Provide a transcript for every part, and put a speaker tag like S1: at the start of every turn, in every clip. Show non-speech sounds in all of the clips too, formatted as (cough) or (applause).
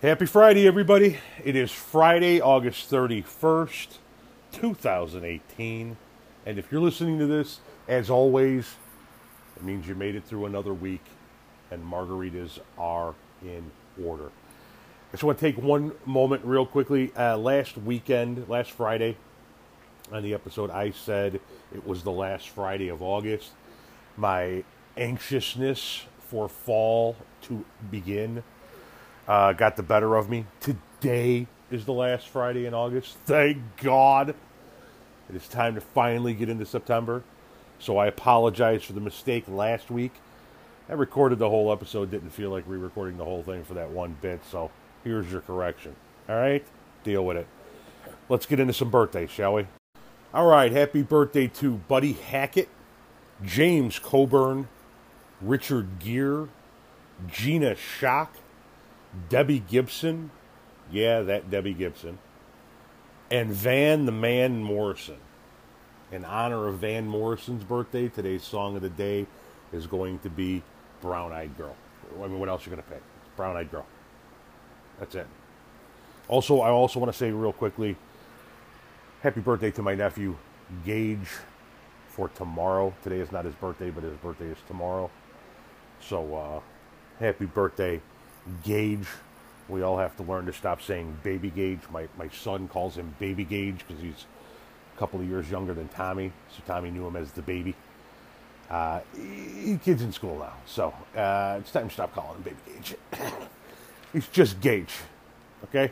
S1: Happy Friday, everybody. It is Friday, August 31st, 2018. And if you're listening to this, as always, it means you made it through another week and margaritas are in order. I just want to take one moment real quickly. Uh, last weekend, last Friday, on the episode, I said it was the last Friday of August. My anxiousness for fall to begin uh, got the better of me. Today is the last Friday in August. Thank God. It is time to finally get into September. So I apologize for the mistake last week. I recorded the whole episode, didn't feel like re recording the whole thing for that one bit, so here's your correction. All right? Deal with it. Let's get into some birthdays, shall we? All right, happy birthday to Buddy Hackett, James Coburn, Richard Gere, Gina Shock, Debbie Gibson, yeah, that Debbie Gibson, and Van the Man Morrison. In honor of Van Morrison's birthday, today's song of the day is going to be Brown Eyed Girl. I mean, what else are you going to pick? Brown Eyed Girl. That's it. Also, I also want to say real quickly happy birthday to my nephew, Gage, for tomorrow. Today is not his birthday, but his birthday is tomorrow. So, uh, happy birthday, Gage. We all have to learn to stop saying baby Gage. My, my son calls him baby Gage because he's a couple of years younger than Tommy. So Tommy knew him as the baby. Uh, he, kid's in school now, so uh, it's time to stop calling him baby Gage. (coughs) he's just Gage, okay?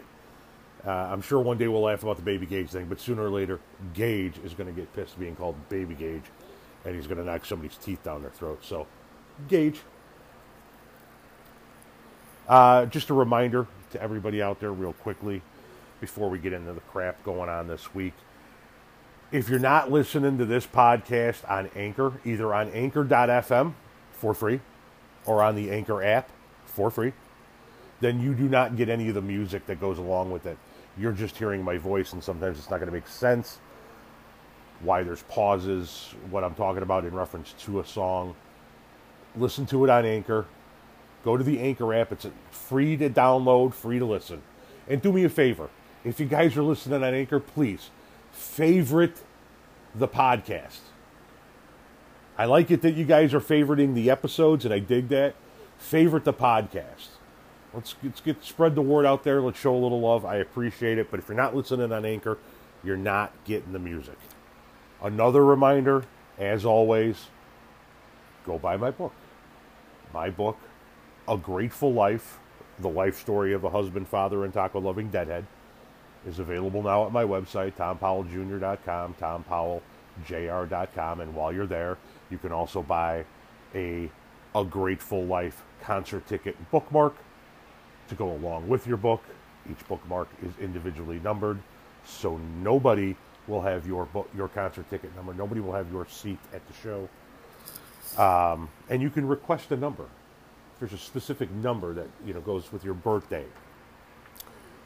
S1: Uh, I'm sure one day we'll laugh about the baby Gage thing, but sooner or later, Gage is going to get pissed being called baby Gage, and he's going to knock somebody's teeth down their throat. So, Gage. Uh, just a reminder to everybody out there, real quickly, before we get into the crap going on this week. If you're not listening to this podcast on Anchor, either on anchor.fm for free or on the Anchor app for free, then you do not get any of the music that goes along with it. You're just hearing my voice, and sometimes it's not going to make sense why there's pauses, what I'm talking about in reference to a song. Listen to it on Anchor. Go to the Anchor app. It's free to download, free to listen. And do me a favor. If you guys are listening on Anchor, please favorite the podcast. I like it that you guys are favoriting the episodes, and I dig that. Favorite the podcast. Let's, let's get spread the word out there. Let's show a little love. I appreciate it. But if you're not listening on Anchor, you're not getting the music. Another reminder, as always, go buy my book. My book, a Grateful Life, the life story of a husband, father, and taco loving deadhead, is available now at my website, tompowelljr.com, tompowelljr.com. And while you're there, you can also buy a A Grateful Life concert ticket bookmark to go along with your book. Each bookmark is individually numbered, so nobody will have your book, your concert ticket number. Nobody will have your seat at the show. Um, and you can request a number there's a specific number that you know goes with your birthday,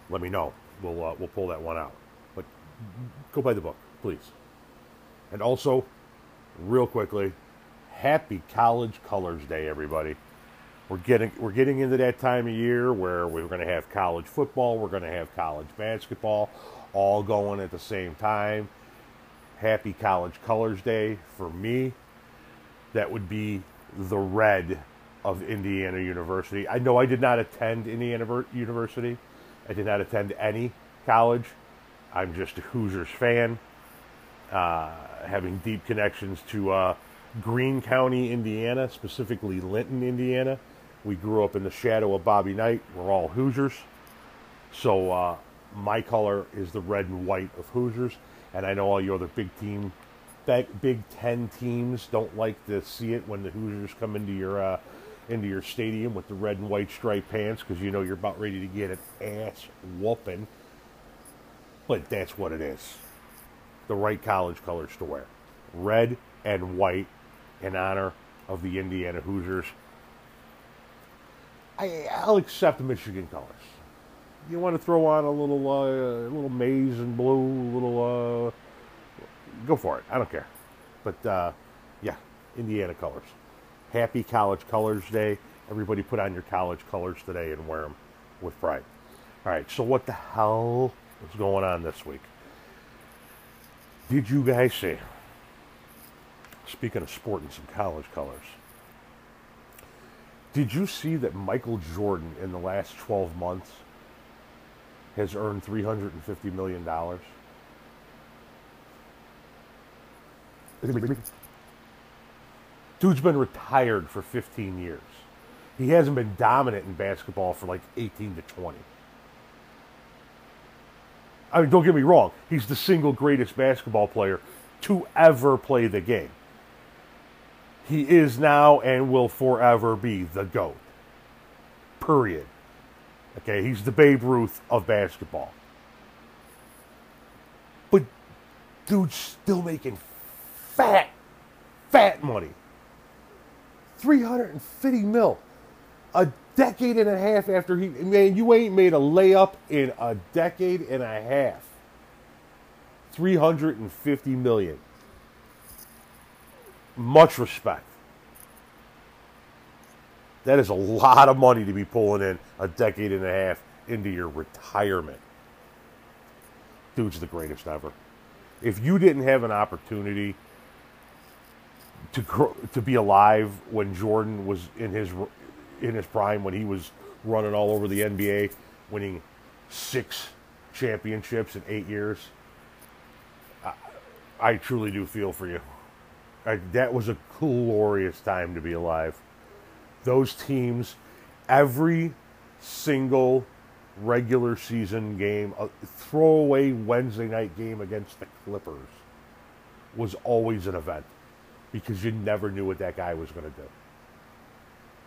S1: let me know. We'll uh, we'll pull that one out. But go buy the book, please. And also, real quickly, happy College Colors Day, everybody. We're getting we're getting into that time of year where we're going to have college football, we're going to have college basketball, all going at the same time. Happy College Colors Day for me. That would be the red of Indiana University. I know I did not attend Indiana University. I did not attend any college. I'm just a Hoosiers fan, uh, having deep connections to uh, Greene County, Indiana, specifically Linton, Indiana. We grew up in the shadow of Bobby Knight. We're all Hoosiers. So uh, my color is the red and white of Hoosiers. And I know all your other big team, Big Ten teams don't like to see it when the Hoosiers come into your uh, into your stadium with the red and white striped pants because you know you're about ready to get an ass whooping. But that's what it is. The right college colors to wear. Red and white in honor of the Indiana Hoosiers. I, I'll accept Michigan colors. You want to throw on a little, uh, a little maize and blue, a little, uh, go for it. I don't care. But uh, yeah, Indiana colors. Happy College Colors Day. Everybody put on your college colors today and wear them with pride. All right, so what the hell is going on this week? Did you guys see? Speaking of sport and some college colors, did you see that Michael Jordan in the last 12 months has earned $350 million? Dude's been retired for 15 years. He hasn't been dominant in basketball for like 18 to 20. I mean, don't get me wrong, he's the single greatest basketball player to ever play the game. He is now and will forever be the GOAT. Period. Okay, he's the Babe Ruth of basketball. But dude's still making fat, fat money. 350 mil. A decade and a half after he, man, you ain't made a layup in a decade and a half. 350 million. Much respect. That is a lot of money to be pulling in a decade and a half into your retirement. Dude's the greatest ever. If you didn't have an opportunity to to be alive when Jordan was in his in his prime, when he was running all over the NBA, winning six championships in eight years, I, I truly do feel for you. I, that was a glorious time to be alive. Those teams, every single regular season game, a throwaway Wednesday night game against the Clippers was always an event because you never knew what that guy was going to do.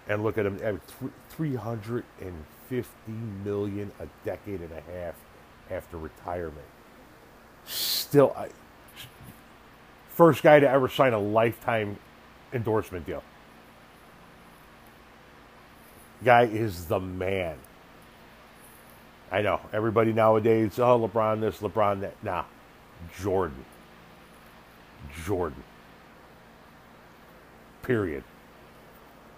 S1: And look at him, 350 million a decade and a half after retirement. Still, I, first guy to ever sign a lifetime endorsement deal. Guy is the man. I know everybody nowadays. Oh, LeBron this, LeBron that. Nah, Jordan. Jordan. Period.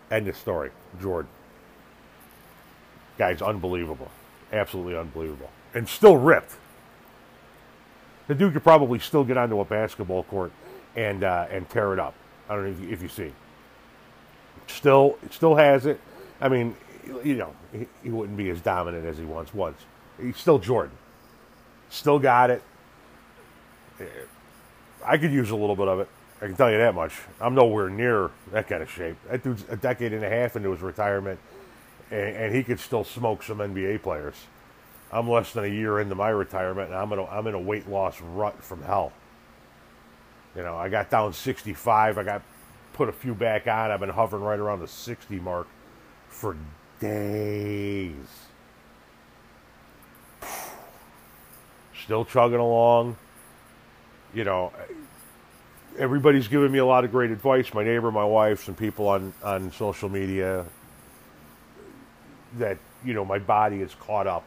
S1: End of story. Jordan. Guy's unbelievable. Absolutely unbelievable. And still ripped. The dude could probably still get onto a basketball court and uh, and tear it up. I don't know if you, if you see. Still, still has it. I mean, you know, he, he wouldn't be as dominant as he once was. He's still Jordan. Still got it. I could use a little bit of it. I can tell you that much. I'm nowhere near that kind of shape. That dude's a decade and a half into his retirement, and, and he could still smoke some NBA players. I'm less than a year into my retirement, and I'm in a, I'm in a weight loss rut from hell. You know, I got down 65. I got put a few back on. I've been hovering right around the 60 mark for days. (sighs) Still chugging along. You know, everybody's giving me a lot of great advice. My neighbor, my wife, some people on, on social media that, you know, my body is caught up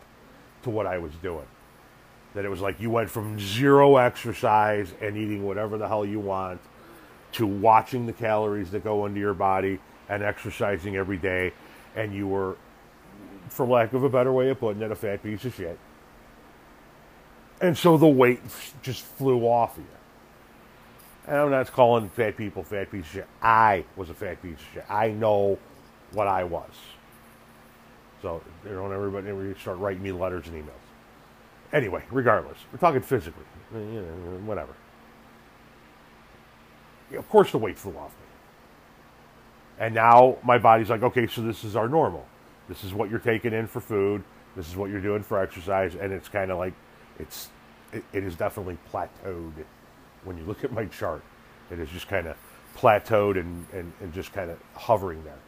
S1: to what I was doing. That it was like you went from zero exercise and eating whatever the hell you want to watching the calories that go into your body and exercising every day, and you were, for lack of a better way of putting it, a fat piece of shit. And so the weight just flew off of you. And I'm not calling fat people fat piece of shit. I was a fat piece of shit. I know what I was. So don't everybody ever start writing me letters and emails. Anyway, regardless, we're talking physically. You know, whatever. Of course, the weight flew off me. And now my body's like, okay, so this is our normal. This is what you're taking in for food. This is what you're doing for exercise, and it's kind of like it's it, it is definitely plateaued when you look at my chart, it is just kind of plateaued and, and, and just kind of hovering there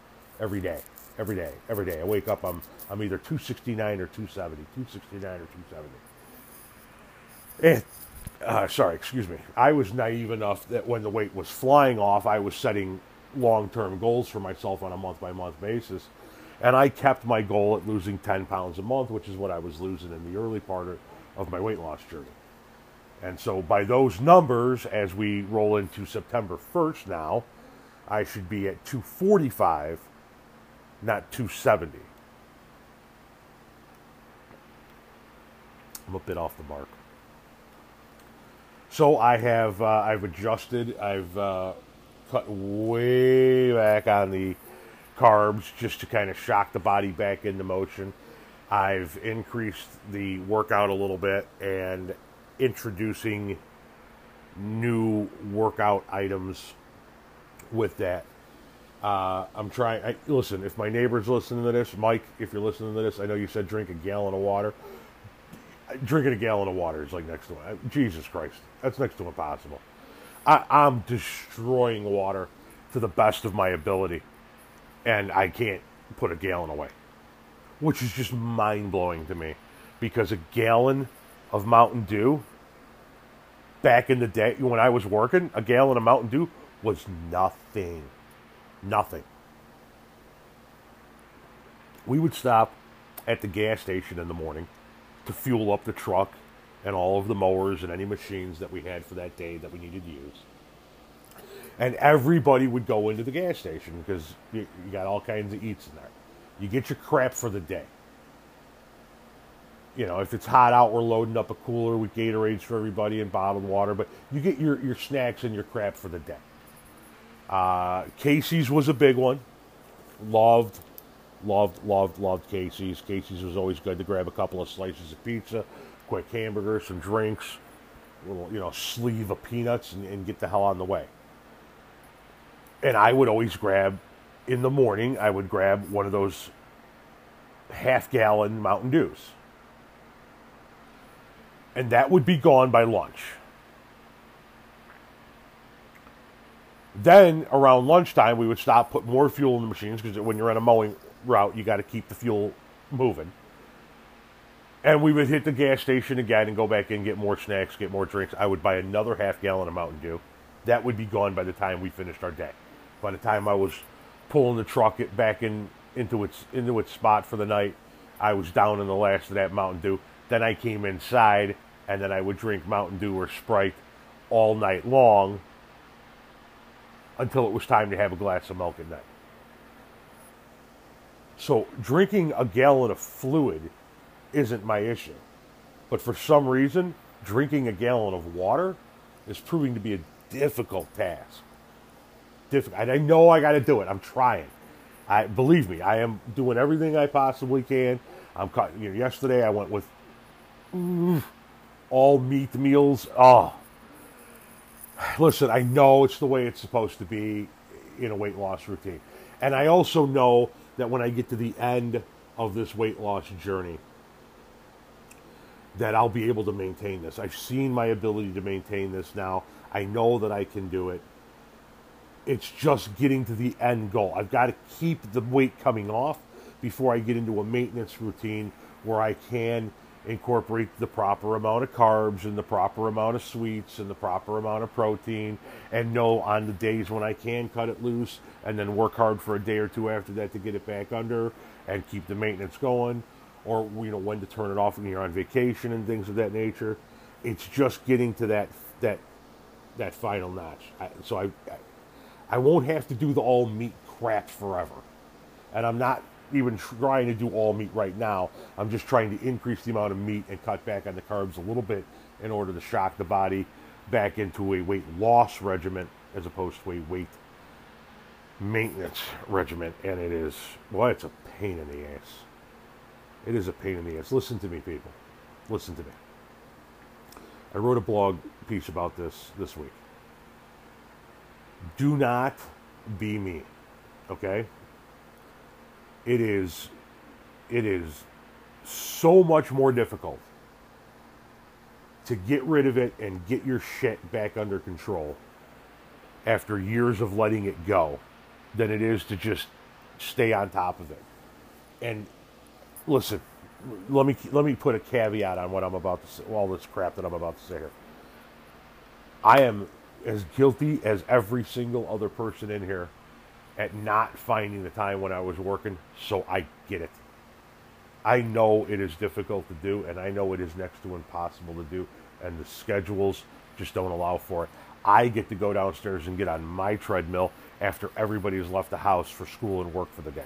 S1: every day, every day, every day. I wake up, I'm, I'm either 269 or 270, 269 or 270. And, uh, sorry, excuse me. I was naive enough that when the weight was flying off, I was setting long term goals for myself on a month by month basis. And I kept my goal at losing 10 pounds a month, which is what I was losing in the early part of my weight loss journey. And so, by those numbers, as we roll into September 1st now, I should be at 245, not 270. I'm a bit off the mark. So I have uh, I've adjusted. I've uh, cut way back on the carbs just to kind of shock the body back into motion. I've increased the workout a little bit and introducing new workout items with that. Uh, I'm trying. I, listen, if my neighbor's listening to this, Mike, if you're listening to this, I know you said drink a gallon of water. Drinking a gallon of water is like next to Jesus Christ. That's next to impossible. I, I'm destroying water to the best of my ability, and I can't put a gallon away, which is just mind blowing to me because a gallon of Mountain Dew back in the day when I was working, a gallon of Mountain Dew was nothing. Nothing. We would stop at the gas station in the morning to fuel up the truck and all of the mowers and any machines that we had for that day that we needed to use. And everybody would go into the gas station because you, you got all kinds of eats in there. You get your crap for the day. You know, if it's hot out, we're loading up a cooler with Gatorades for everybody and bottled water, but you get your, your snacks and your crap for the day. Uh, Casey's was a big one. Loved, loved, loved, loved Casey's. Casey's was always good to grab a couple of slices of pizza, quick hamburger, some drinks, a little, you know, sleeve of peanuts, and, and get the hell on the way. And I would always grab, in the morning, I would grab one of those half gallon Mountain Dews. And that would be gone by lunch. Then around lunchtime, we would stop, put more fuel in the machines because when you're on a mowing route, you got to keep the fuel moving. And we would hit the gas station again and go back in, get more snacks, get more drinks. I would buy another half gallon of Mountain Dew. That would be gone by the time we finished our day. By the time I was pulling the truck back in into its into its spot for the night, I was down in the last of that Mountain Dew. Then I came inside, and then I would drink Mountain Dew or Sprite all night long until it was time to have a glass of milk at night. So drinking a gallon of fluid isn't my issue. But for some reason, drinking a gallon of water is proving to be a difficult task. Difficult. I know I got to do it. I'm trying. I believe me. I am doing everything I possibly can. I'm you know, yesterday I went with all meat meals. Oh, listen, I know it's the way it's supposed to be in a weight loss routine. And I also know that when I get to the end of this weight loss journey, that I'll be able to maintain this. I've seen my ability to maintain this now. I know that I can do it. It's just getting to the end goal. I've got to keep the weight coming off before I get into a maintenance routine where I can incorporate the proper amount of carbs and the proper amount of sweets and the proper amount of protein and know on the days when I can cut it loose and then work hard for a day or two after that to get it back under and keep the maintenance going or you know when to turn it off when you're on vacation and things of that nature. It's just getting to that that that final notch. I, so I, I I won't have to do the all meat crap forever. And I'm not even trying to do all meat right now. I'm just trying to increase the amount of meat and cut back on the carbs a little bit in order to shock the body back into a weight loss regimen as opposed to a weight maintenance regimen. And it is, well, it's a pain in the ass. It is a pain in the ass. Listen to me, people. Listen to me. I wrote a blog piece about this this week. Do not be me. Okay? It is it is so much more difficult to get rid of it and get your shit back under control after years of letting it go than it is to just stay on top of it. And listen, let me let me put a caveat on what I'm about to say, all this crap that I'm about to say here. I am as guilty as every single other person in here at not finding the time when I was working, so I get it. I know it is difficult to do, and I know it is next to impossible to do, and the schedules just don't allow for it. I get to go downstairs and get on my treadmill after everybody has left the house for school and work for the day.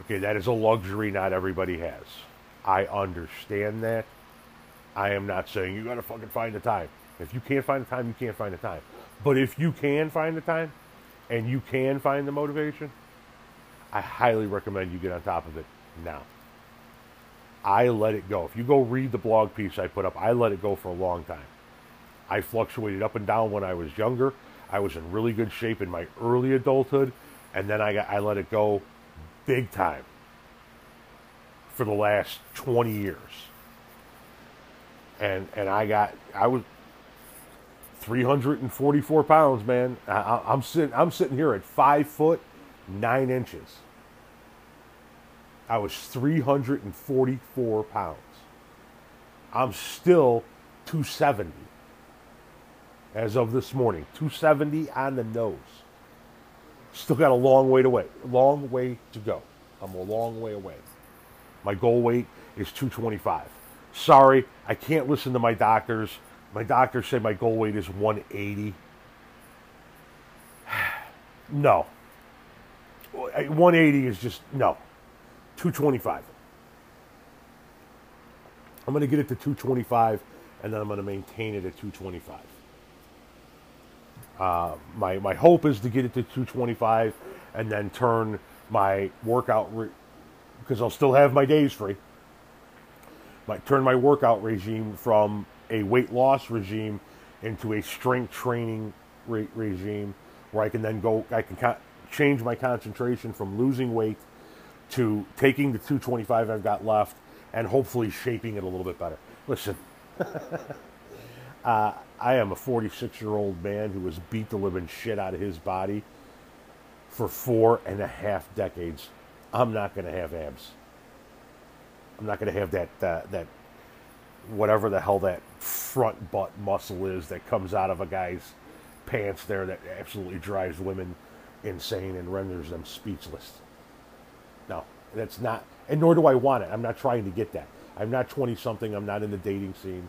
S1: Okay, that is a luxury not everybody has. I understand that. I am not saying you got to fucking find the time. If you can't find the time, you can't find the time. But if you can find the time and you can find the motivation, I highly recommend you get on top of it now. I let it go. If you go read the blog piece I put up, I let it go for a long time. I fluctuated up and down when I was younger. I was in really good shape in my early adulthood, and then I got I let it go big time for the last 20 years. And and I got I was 344 pounds, man. I, I'm sitting I'm sitting here at five foot nine inches. I was 344 pounds. I'm still 270 as of this morning. 270 on the nose. Still got a long way to wait. Long way to go. I'm a long way away. My goal weight is 225. Sorry, I can't listen to my doctors. My doctor said my goal weight is 180. (sighs) no. 180 is just no. 225. I'm going to get it to 225 and then I'm going to maintain it at 225. Uh, my, my hope is to get it to 225 and then turn my workout, because re- I'll still have my days free, might turn my workout regime from a weight loss regime into a strength training re- regime where I can then go, I can co- change my concentration from losing weight to taking the 225 I've got left and hopefully shaping it a little bit better. Listen, (laughs) uh, I am a 46 year old man who has beat the living shit out of his body for four and a half decades. I'm not going to have abs. I'm not going to have that uh, that whatever the hell that front butt muscle is that comes out of a guy's pants there that absolutely drives women insane and renders them speechless. No, that's not, and nor do I want it. I'm not trying to get that. I'm not 20 something. I'm not in the dating scene.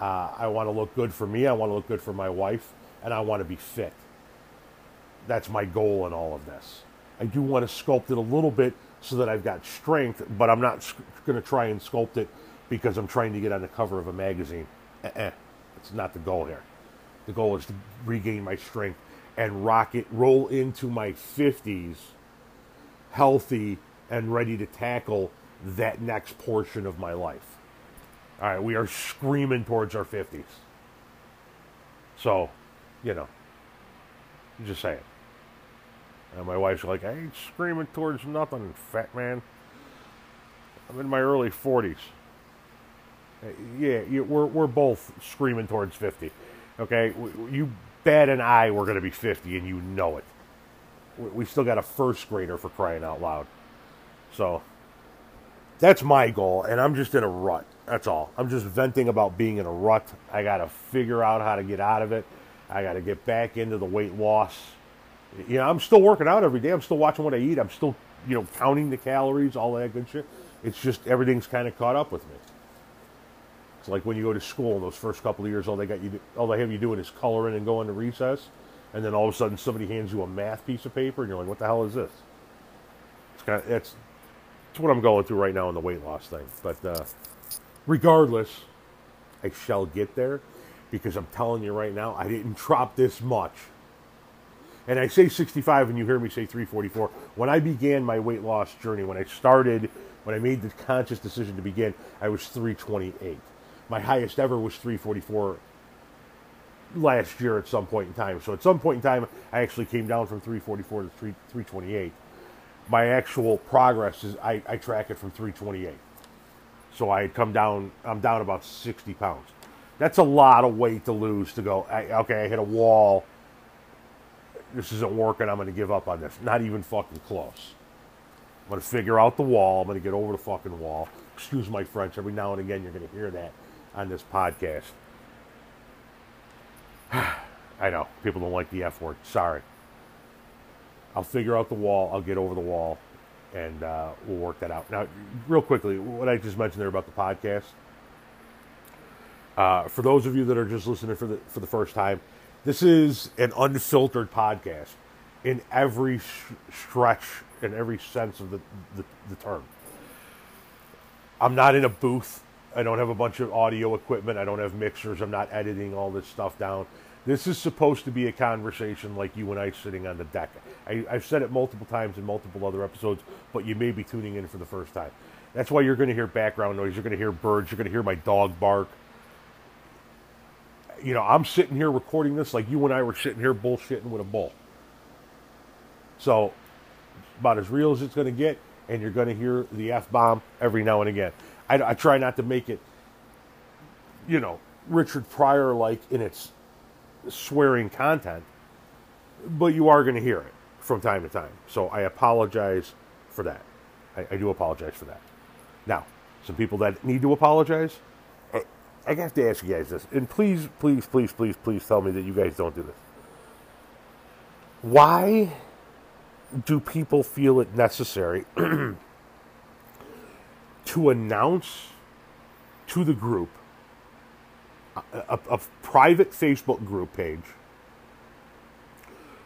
S1: Uh, I want to look good for me. I want to look good for my wife, and I want to be fit. That's my goal in all of this. I do want to sculpt it a little bit so that I've got strength, but I'm not going to try and sculpt it because I'm trying to get on the cover of a magazine. Uh-uh. It's not the goal here. The goal is to regain my strength and rock it, roll into my 50s healthy and ready to tackle that next portion of my life. All right, we are screaming towards our 50s. So, you know, just saying. And my wife's like, I ain't screaming towards nothing, fat man. I'm in my early 40s. Yeah, you, we're, we're both screaming towards 50. Okay? You bet an eye we're going to be 50, and you know it we still got a first grader for crying out loud. So that's my goal, and I'm just in a rut. That's all. I'm just venting about being in a rut. I got to figure out how to get out of it. I got to get back into the weight loss. You know, I'm still working out every day. I'm still watching what I eat. I'm still, you know, counting the calories, all that good shit. It's just everything's kind of caught up with me. It's like when you go to school in those first couple of years, all they got you, all they have you doing is coloring and going to recess and then all of a sudden somebody hands you a math piece of paper, and you're like, "What the hell is this?" It's kind of it's, it's what I'm going through right now in the weight loss thing. But uh, regardless, I shall get there because I'm telling you right now, I didn't drop this much. And I say 65, and you hear me say 344. When I began my weight loss journey, when I started, when I made the conscious decision to begin, I was 328. My highest ever was 344 last year at some point in time. So at some point in time, I actually came down from 344 to 3, 328. My actual progress is I, I track it from 328. So I had come down, I'm down about 60 pounds. That's a lot of weight to lose to go, I, okay, I hit a wall. This isn't working. I'm going to give up on this. Not even fucking close. I'm going to figure out the wall. I'm going to get over the fucking wall. Excuse my French. Every now and again, you're going to hear that on this podcast. (sighs) I know people don't like the F word. Sorry. I'll figure out the wall. I'll get over the wall, and uh, we'll work that out. Now, real quickly, what I just mentioned there about the podcast. Uh, for those of you that are just listening for the for the first time, this is an unfiltered podcast in every sh- stretch, in every sense of the, the, the term. I'm not in a booth I don't have a bunch of audio equipment. I don't have mixers. I'm not editing all this stuff down. This is supposed to be a conversation like you and I sitting on the deck. I, have said it multiple times in multiple other episodes, but you may be tuning in for the first time. That's why you're going to hear background noise. You're going to hear birds. You're going to hear my dog bark. You know, I'm sitting here recording this like you and I were sitting here bullshitting with a bull. So, about as real as it's going to get, and you're going to hear the F bomb every now and again. I, I try not to make it, you know, Richard Pryor like in its swearing content, but you are going to hear it from time to time. So I apologize for that. I, I, do apologize for that. Now, some people that need to apologize, I, I have to ask you guys this, and please, please, please, please, please tell me that you guys don't do this. Why do people feel it necessary (clears throat) to announce to the group a, a, a, private Facebook group page.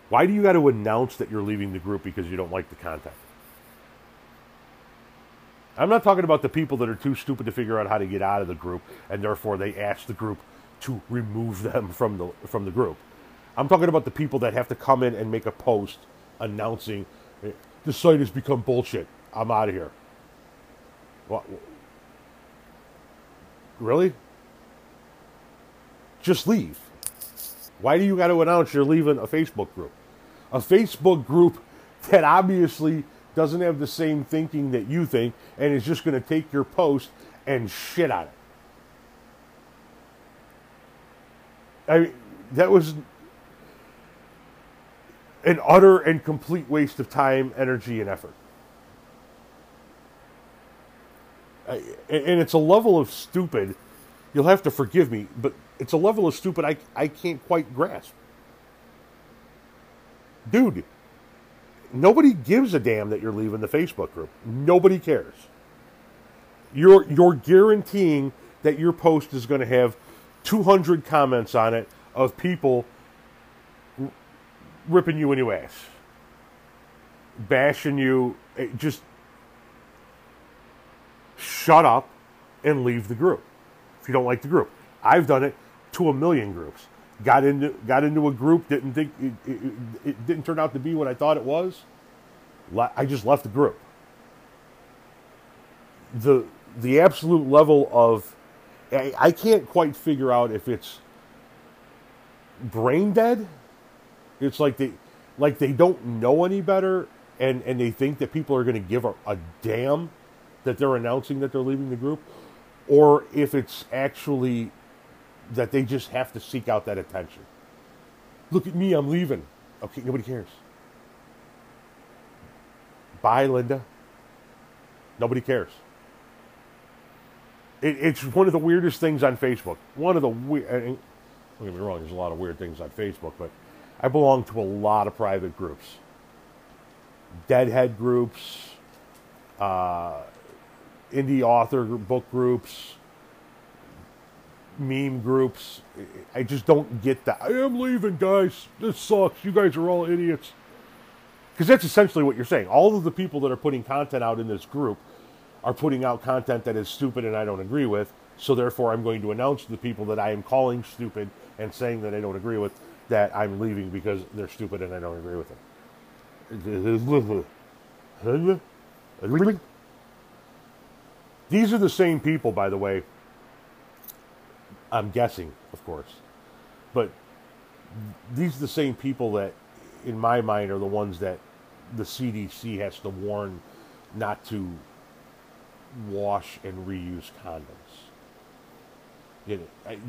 S1: Why do you got to announce that you're leaving the group because you don't like the content? I'm not talking about the people that are too stupid to figure out how to get out of the group and therefore they ask the group to remove them from the from the group. I'm talking about the people that have to come in and make a post announcing the site has become bullshit. I'm out of here. What? Really? Just leave. Why do you got to announce you're leaving a Facebook group? A Facebook group that obviously doesn't have the same thinking that you think and is just going to take your post and shit on it. I mean, that was an utter and complete waste of time, energy, and effort. And it's a level of stupid. You'll have to forgive me, but it's a level of stupid I, I can't quite grasp. Dude, nobody gives a damn that you're leaving the Facebook group. Nobody cares. You're you're guaranteeing that your post is going to have 200 comments on it of people ripping you in your ass, bashing you, eh, just shut up and leave the group if you don't like the group. I've done it to a million groups. Got into got into a group, didn't think it, it, it didn't turn out to be what I thought it was. I just left the group. The the absolute level of I, I can't quite figure out if it's brain dead. It's like they like they don't know any better and and they think that people are going to give a, a damn that they're announcing that they're leaving the group, or if it's actually that they just have to seek out that attention. Look at me, I'm leaving. Okay, nobody cares. Bye, Linda. Nobody cares. It, it's one of the weirdest things on Facebook. One of the weird. Don't get me wrong. There's a lot of weird things on Facebook, but I belong to a lot of private groups. Deadhead groups, uh, indie author book groups, meme groups. I just don't get that. I am leaving, guys. This sucks. You guys are all idiots. Because that's essentially what you're saying. All of the people that are putting content out in this group are putting out content that is stupid and I don't agree with. So therefore, I'm going to announce to the people that I am calling stupid and saying that I don't agree with that I'm leaving because they're stupid and I don't agree with them. (laughs) These are the same people, by the way. I'm guessing, of course. But these are the same people that, in my mind, are the ones that the CDC has to warn not to wash and reuse condoms.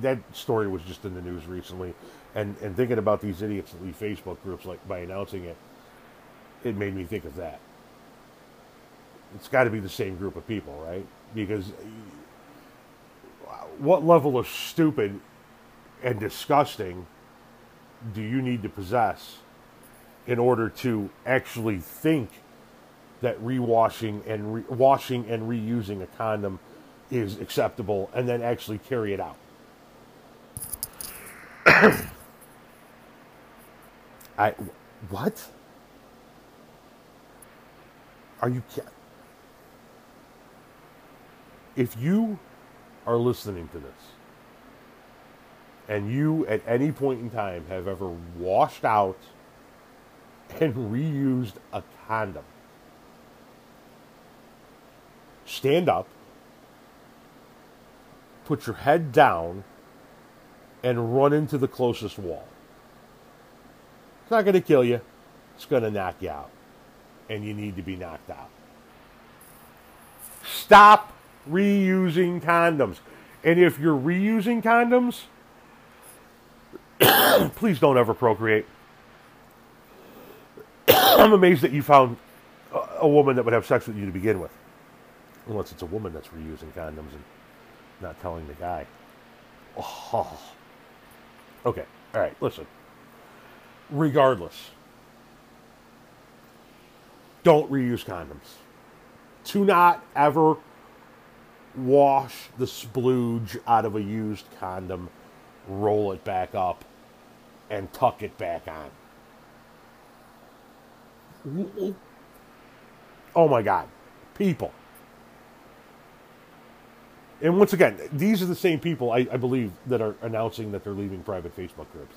S1: That story was just in the news recently, and and thinking about these idiots that leave Facebook groups like by announcing it, it made me think of that. It's got to be the same group of people, right? Because what level of stupid and disgusting do you need to possess in order to actually think that rewashing and re- washing and reusing a condom is acceptable and then actually carry it out? (coughs) I what? Are you kidding? If you are listening to this and you at any point in time have ever washed out and reused a condom, stand up, put your head down, and run into the closest wall. It's not going to kill you, it's going to knock you out. And you need to be knocked out. Stop reusing condoms. And if you're reusing condoms, (coughs) please don't ever procreate. (coughs) I'm amazed that you found a woman that would have sex with you to begin with. Unless it's a woman that's reusing condoms and not telling the guy. Oh. Okay, all right, listen. Regardless, don't reuse condoms. Do not ever wash the splooge out of a used condom, roll it back up, and tuck it back on. Oh my God. People. And once again, these are the same people, I, I, believe, that are announcing that they're leaving private Facebook groups.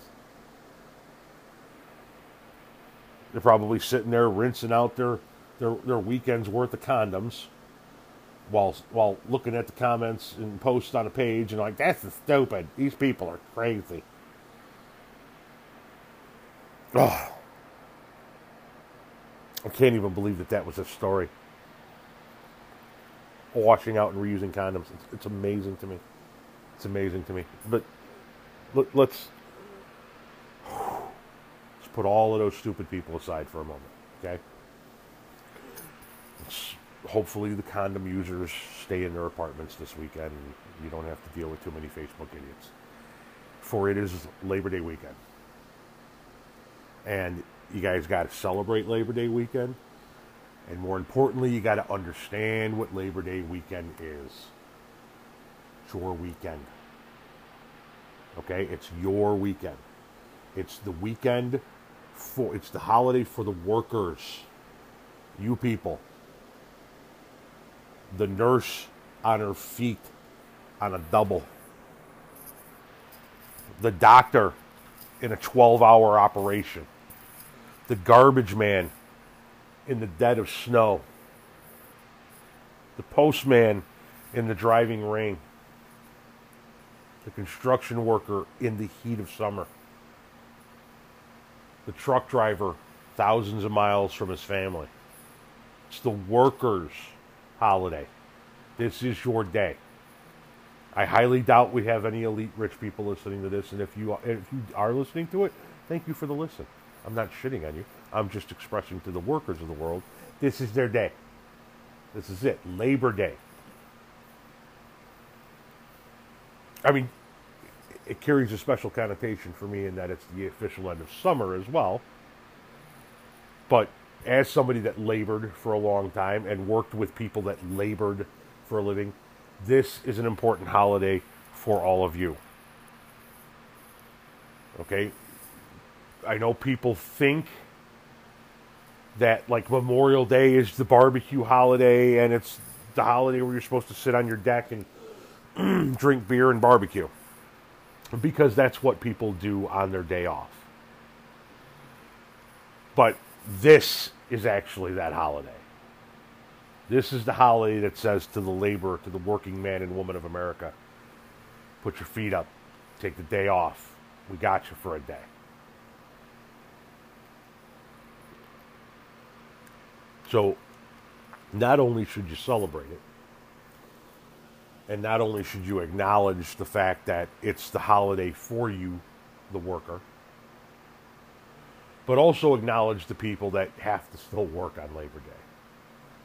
S1: They're probably sitting there rinsing out their, their, their weekend's worth of condoms while, while looking at the comments and posts on a page and like, that's stupid. These people are crazy. Oh. I can't even believe that that was a story. Washing out and reusing condoms. It's, it's amazing to me. It's amazing to me. But let, let's let's put all of those stupid people aside for a moment, okay? It's, hopefully, the condom users stay in their apartments this weekend. You don't have to deal with too many Facebook idiots. For it is Labor Day weekend and you guys got to celebrate Labor Day weekend. And more importantly, you got to understand what Labor Day weekend is. It's your weekend. Okay? It's your weekend. It's the weekend for, it's the holiday for the workers. You people. The nurse on her feet on a double. The doctor in a 12 hour operation. The garbage man in the dead of snow. The postman in the driving rain. The construction worker in the heat of summer. The truck driver thousands of miles from his family. It's the workers' holiday. This is your day. I highly doubt we have any elite rich people listening to this, and if you are, if you are listening to it, thank you for the listen. I'm not shitting on you. I'm just expressing to the workers of the world, this is their day. This is it, Labor Day. I mean, it carries a special connotation for me in that it's the official end of summer as well. But as somebody that labored for a long time and worked with people that labored for a living, this is an important holiday for all of you. Okay? I know people think that like Memorial Day is the barbecue holiday and it's the holiday where you're supposed to sit on your deck and (clears throat) drink beer and barbecue. Because that's what people do on their day off. But this is actually that holiday. This is the holiday that says to the laborer, to the working man and woman of America, put your feet up, take the day off. We got you for a day. So, not only should you celebrate it, and not only should you acknowledge the fact that it's the holiday for you, the worker, but also acknowledge the people that have to still work on Labor Day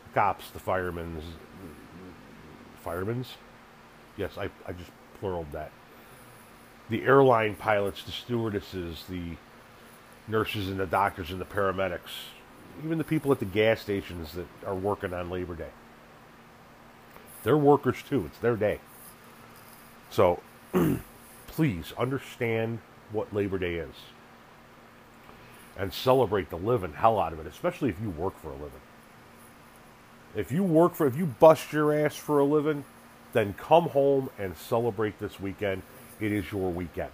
S1: The cops, the firemen's, firemen's? Yes, I, I just pluraled that. The airline pilots, the stewardesses, the nurses and the doctors and the paramedics, even the people at the gas stations that are working on Labor Day. They're workers too. It's their day. So (clears throat) please understand what Labor Day is and celebrate the living hell out of it, especially if you work for a living. If you work for, if you bust your ass for a living, then come home and celebrate this weekend. It is your weekend.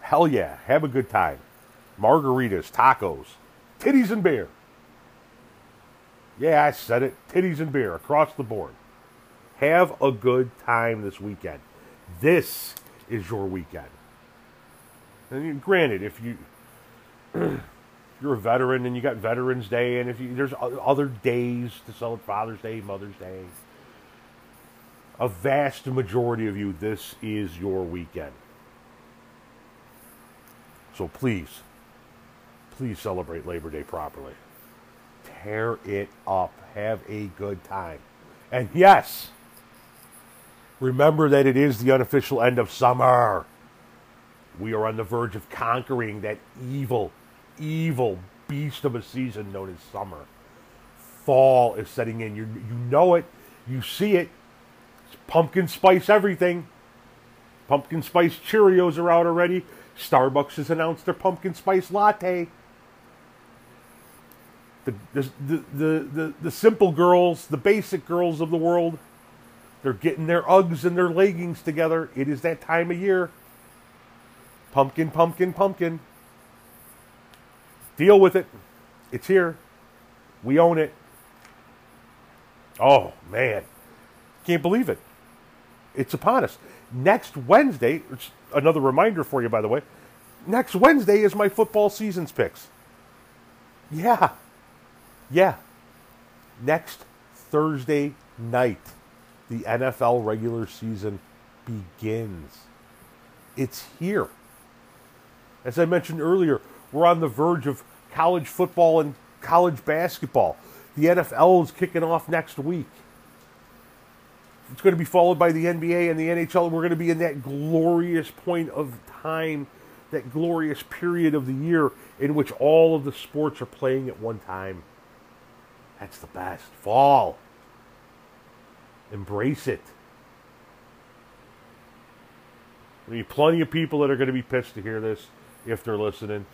S1: Hell yeah, have a good time. Margaritas, tacos, titties and beer. Yeah, I said it. Titties and beer across the board. Have a good time this weekend. This is your weekend. And granted, if you (clears throat) you're a veteran and you got Veterans Day, and if you, there's other days to celebrate Father's Day, Mother's Day, a vast majority of you, this is your weekend. So please, please celebrate Labor Day properly. Tear it up. Have a good time. And yes, remember that it is the unofficial end of summer. We are on the verge of conquering that evil, evil beast of a season known as summer. Fall is setting in. You, you know it. You see it. It's pumpkin spice everything. Pumpkin spice Cheerios are out already. Starbucks has announced their pumpkin spice latte. The, the, the, the, the, simple girls, the basic girls of the world, they're getting their Uggs and their leggings together. It is that time of year. Pumpkin, pumpkin, pumpkin. Deal with it. It's here. We own it. Oh, man. Can't believe it. It's upon us. Next Wednesday, another reminder for you, by the way. Next Wednesday is my football seasons picks. Yeah. Yeah. Next Thursday night, the NFL regular season begins. It's here. As I mentioned earlier, we're on the verge of college football and college basketball. The NFL is kicking off next week. It's going to be followed by the NBA and the NHL. We're going to be in that glorious point of time, that glorious period of the year in which all of the sports are playing at one time. That's the best. Fall. Embrace it. There'll be plenty of people that are going to be pissed to hear this if they're listening.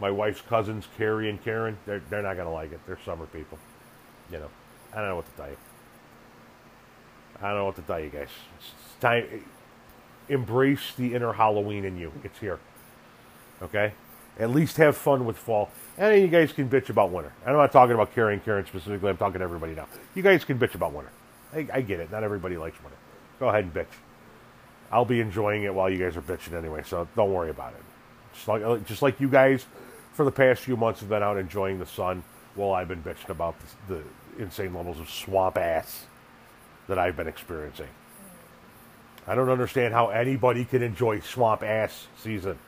S1: My wife's cousins, Carrie and Karen, they're, they're not going to like it. They're summer people. You know, I don't know what to tell you. I don't know what to tell you guys. It's time. Embrace the inner Halloween in you. It's here. Okay? At least have fun with fall. And you guys can bitch about winter. I'm not talking about Carrie and Karen specifically. I'm talking to everybody now. You guys can bitch about winter. I, I get it. Not everybody likes winter. Go ahead and bitch. I'll be enjoying it while you guys are bitching anyway, so don't worry about it. Just like, uh, just like you guys for the past few months have been out enjoying the sun while I've been bitching about the, the insane levels of swamp ass that I've been experiencing. I don't understand how anybody can enjoy swamp ass season.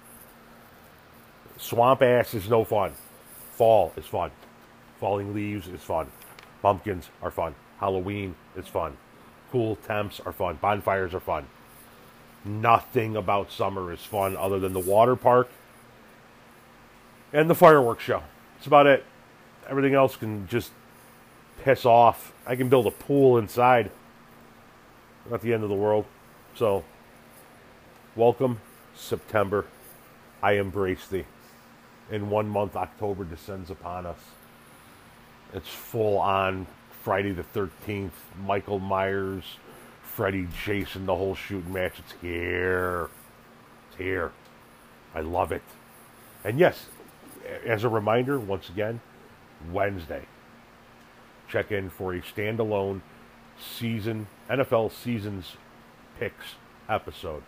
S1: Swamp ass is no fun. Fall is fun. Falling leaves is fun. Pumpkins are fun. Halloween is fun. Cool temps are fun. Bonfires are fun. Nothing about summer is fun other than the water park and the fireworks show. That's about it. Everything else can just piss off. I can build a pool inside. Not the end of the world. So, welcome, September. I embrace thee. In one month, October descends upon us. It's full on Friday the 13th, Michael Myers, Freddy, Jason, the whole shooting match. It's here. It's here. I love it. And yes, as a reminder, once again, Wednesday, check in for a standalone season NFL seasons picks episode.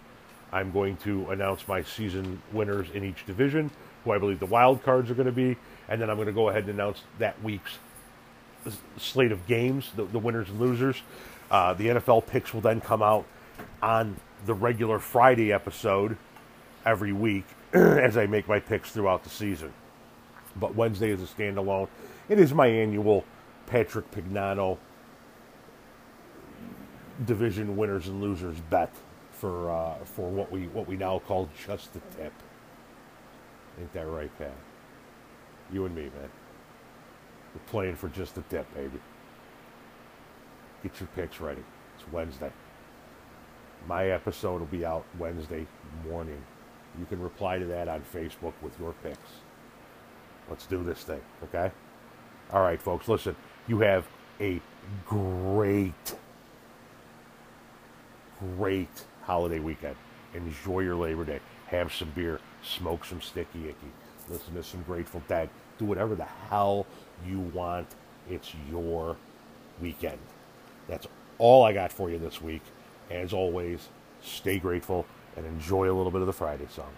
S1: I'm going to announce my season winners in each division, who I believe the wild cards are going to be, and then I'm going to go ahead and announce that week's slate of games, the, the winners and losers. Uh, the NFL picks will then come out on the regular Friday episode every week (clears throat) as I make my picks throughout the season. But Wednesday is a standalone. It is my annual Patrick Pignano division winners and losers bet for uh, for what we what we now call just the tip. Ain't that right, Pat? You and me, man. We're playing for just the tip, baby. Get your picks ready. It's Wednesday. My episode will be out Wednesday morning. You can reply to that on Facebook with your picks. Let's do this thing, okay? All right, folks, listen. You have a great great holiday weekend. Enjoy your Labor Day. Have some beer. Smoke some sticky icky. Listen to some Grateful Dead. Do whatever the hell you want. It's your weekend. That's all I got for you this week. As always, stay grateful and enjoy a little bit of the Friday song.